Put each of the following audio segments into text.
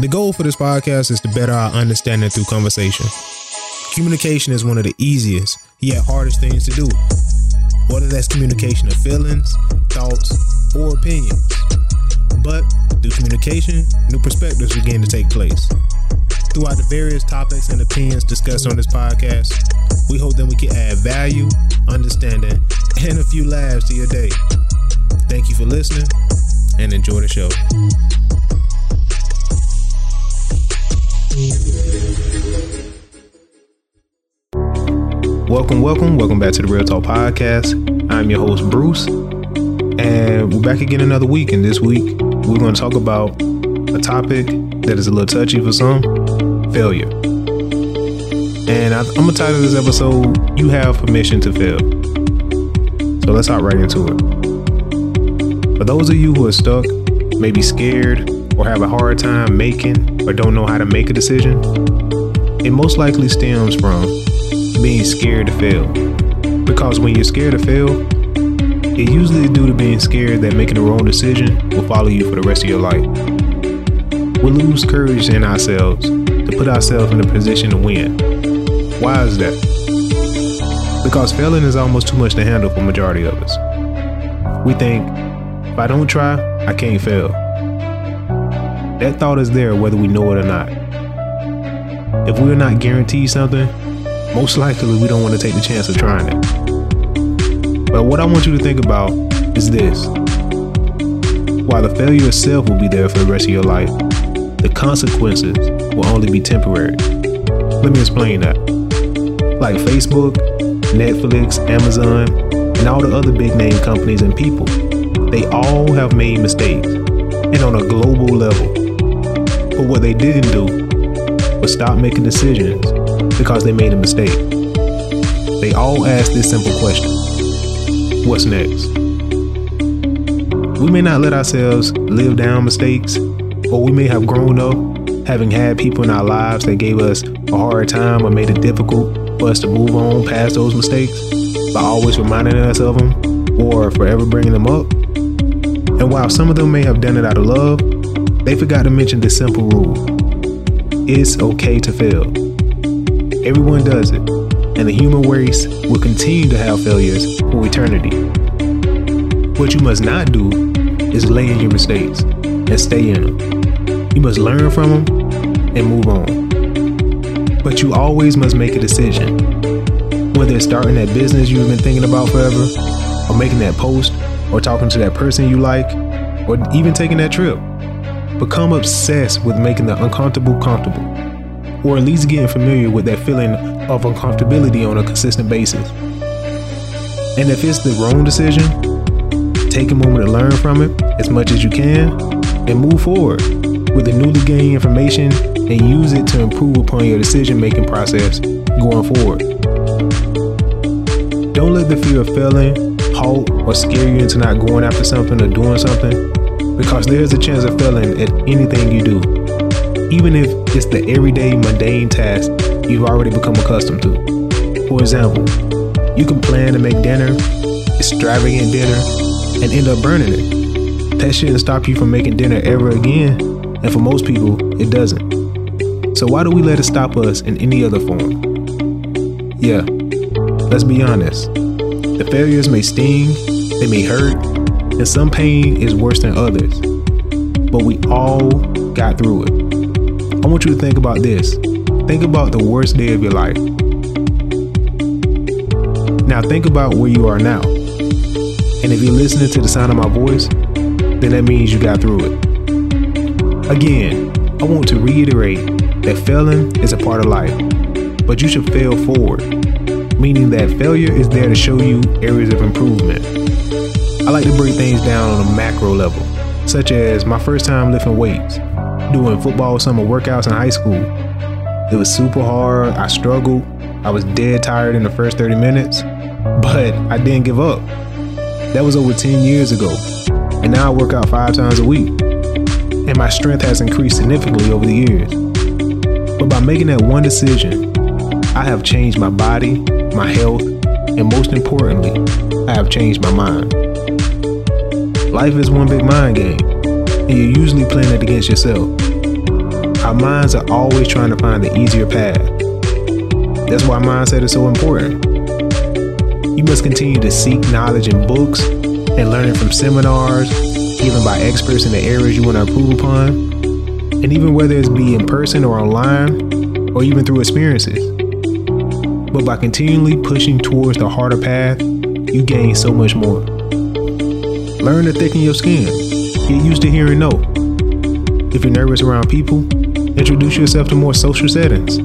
The goal for this podcast is to better our understanding through conversation. Communication is one of the easiest, yet hardest things to do. Whether that's communication of feelings, thoughts, or opinions. But through communication, new perspectives begin to take place. Throughout the various topics and opinions discussed on this podcast, we hope that we can add value, understanding, and a few laughs to your day. Thank you for listening and enjoy the show. Welcome, welcome, welcome back to the Real Talk Podcast. I'm your host, Bruce, and we're back again another week. And this week, we're going to talk about a topic that is a little touchy for some failure. And I, am going to title this episode, You Have Permission to Fail. So let's hop right into it. For those of you who are stuck, maybe scared, or have a hard time making or don't know how to make a decision, it most likely stems from being scared to fail. Because when you're scared to fail, it usually is due to being scared that making the wrong decision will follow you for the rest of your life. We lose courage in ourselves to put ourselves in a position to win. Why is that? Because failing is almost too much to handle for majority of us. We think, if I don't try, I can't fail. That thought is there whether we know it or not. If we're not guaranteed something, most likely we don't want to take the chance of trying it. But what I want you to think about is this. While the failure itself will be there for the rest of your life, the consequences will only be temporary. Let me explain that. Like Facebook, Netflix, Amazon, and all the other big name companies and people, they all have made mistakes, and on a global level. But what they didn't do was stop making decisions because they made a mistake. They all asked this simple question What's next? We may not let ourselves live down mistakes, or we may have grown up having had people in our lives that gave us a hard time or made it difficult for us to move on past those mistakes by always reminding us of them or forever bringing them up. And while some of them may have done it out of love, they forgot to mention this simple rule it's okay to fail. Everyone does it, and the human race will continue to have failures for eternity. What you must not do is lay in your mistakes and stay in them. You must learn from them and move on. But you always must make a decision. Whether it's starting that business you've been thinking about forever, or making that post, or talking to that person you like, or even taking that trip. Become obsessed with making the uncomfortable comfortable, or at least getting familiar with that feeling of uncomfortability on a consistent basis. And if it's the wrong decision, take a moment to learn from it as much as you can and move forward with the newly gained information and use it to improve upon your decision making process going forward. Don't let the fear of failing halt or scare you into not going after something or doing something because there's a chance of failing at anything you do, even if it's the everyday mundane task you've already become accustomed to. For example, you can plan to make dinner, extravagant dinner, and end up burning it. That shouldn't stop you from making dinner ever again, and for most people, it doesn't. So why do we let it stop us in any other form? Yeah, let's be honest. The failures may sting, they may hurt, and some pain is worse than others. But we all got through it. You to think about this. Think about the worst day of your life. Now think about where you are now. And if you're listening to the sound of my voice, then that means you got through it. Again, I want to reiterate that failing is a part of life, but you should fail forward, meaning that failure is there to show you areas of improvement. I like to break things down on a macro level, such as my first time lifting weights, doing football summer workouts in high school. It was super hard, I struggled, I was dead tired in the first 30 minutes, but I didn't give up. That was over 10 years ago, and now I work out five times a week. And my strength has increased significantly over the years. But by making that one decision, I have changed my body, my health, and most importantly, I have changed my mind. Life is one big mind game, and you're usually playing it against yourself. Our minds are always trying to find the easier path. That's why mindset is so important. You must continue to seek knowledge in books and learning from seminars, given by experts in the areas you want to improve upon, and even whether it's be in person or online, or even through experiences. But by continually pushing towards the harder path, you gain so much more. Learn to thicken your skin. Get used to hearing no. If you're nervous around people, introduce yourself to more social settings.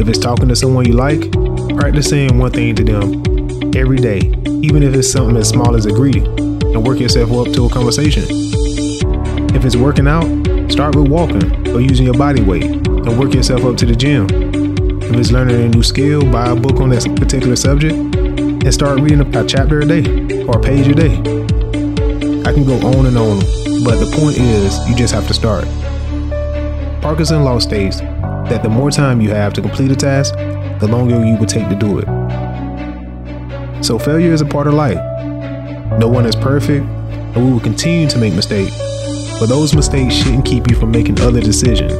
If it's talking to someone you like, practice saying one thing to them every day, even if it's something as small as a greeting, and work yourself up to a conversation. If it's working out, start with walking or using your body weight and work yourself up to the gym. If it's learning a new skill, buy a book on that particular subject and start reading a chapter a day or a page a day. I can go on and on, but the point is, you just have to start. Parkinson Law states that the more time you have to complete a task, the longer you will take to do it. So, failure is a part of life. No one is perfect, and we will continue to make mistakes, but those mistakes shouldn't keep you from making other decisions.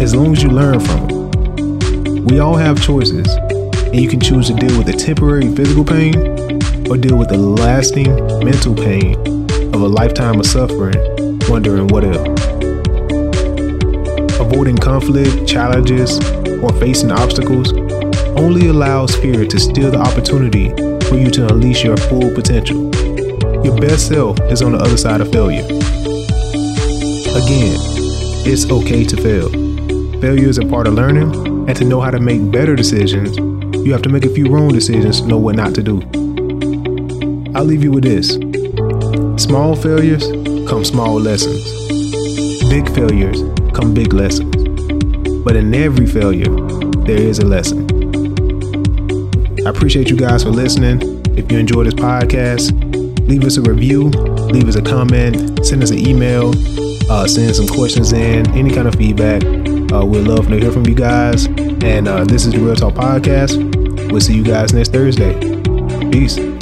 As long as you learn from them. We all have choices, and you can choose to deal with the temporary physical pain or deal with the lasting mental pain of a lifetime of suffering, wondering what if. Avoiding conflict, challenges, or facing obstacles only allows fear to steal the opportunity for you to unleash your full potential. Your best self is on the other side of failure. Again, it's okay to fail. Failure is a part of learning, and to know how to make better decisions, you have to make a few wrong decisions to know what not to do. I'll leave you with this small failures come small lessons, big failures come big lessons. But in every failure, there is a lesson. I appreciate you guys for listening. If you enjoy this podcast, leave us a review, leave us a comment, send us an email, uh, send some questions in, any kind of feedback. Uh, we'd love to hear from you guys. And uh, this is the Real Talk Podcast. We'll see you guys next Thursday. Peace.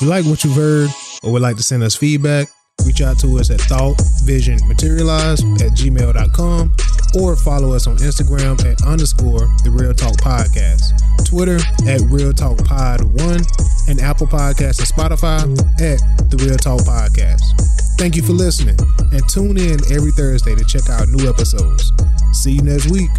If you like what you've heard or would like to send us feedback, reach out to us at thoughtvisionmaterialize at gmail.com or follow us on Instagram at underscore the Real Talk Podcast, Twitter at Real Talk Pod 1, and Apple Podcasts and Spotify at the Real Talk Podcast. Thank you for listening and tune in every Thursday to check out new episodes. See you next week.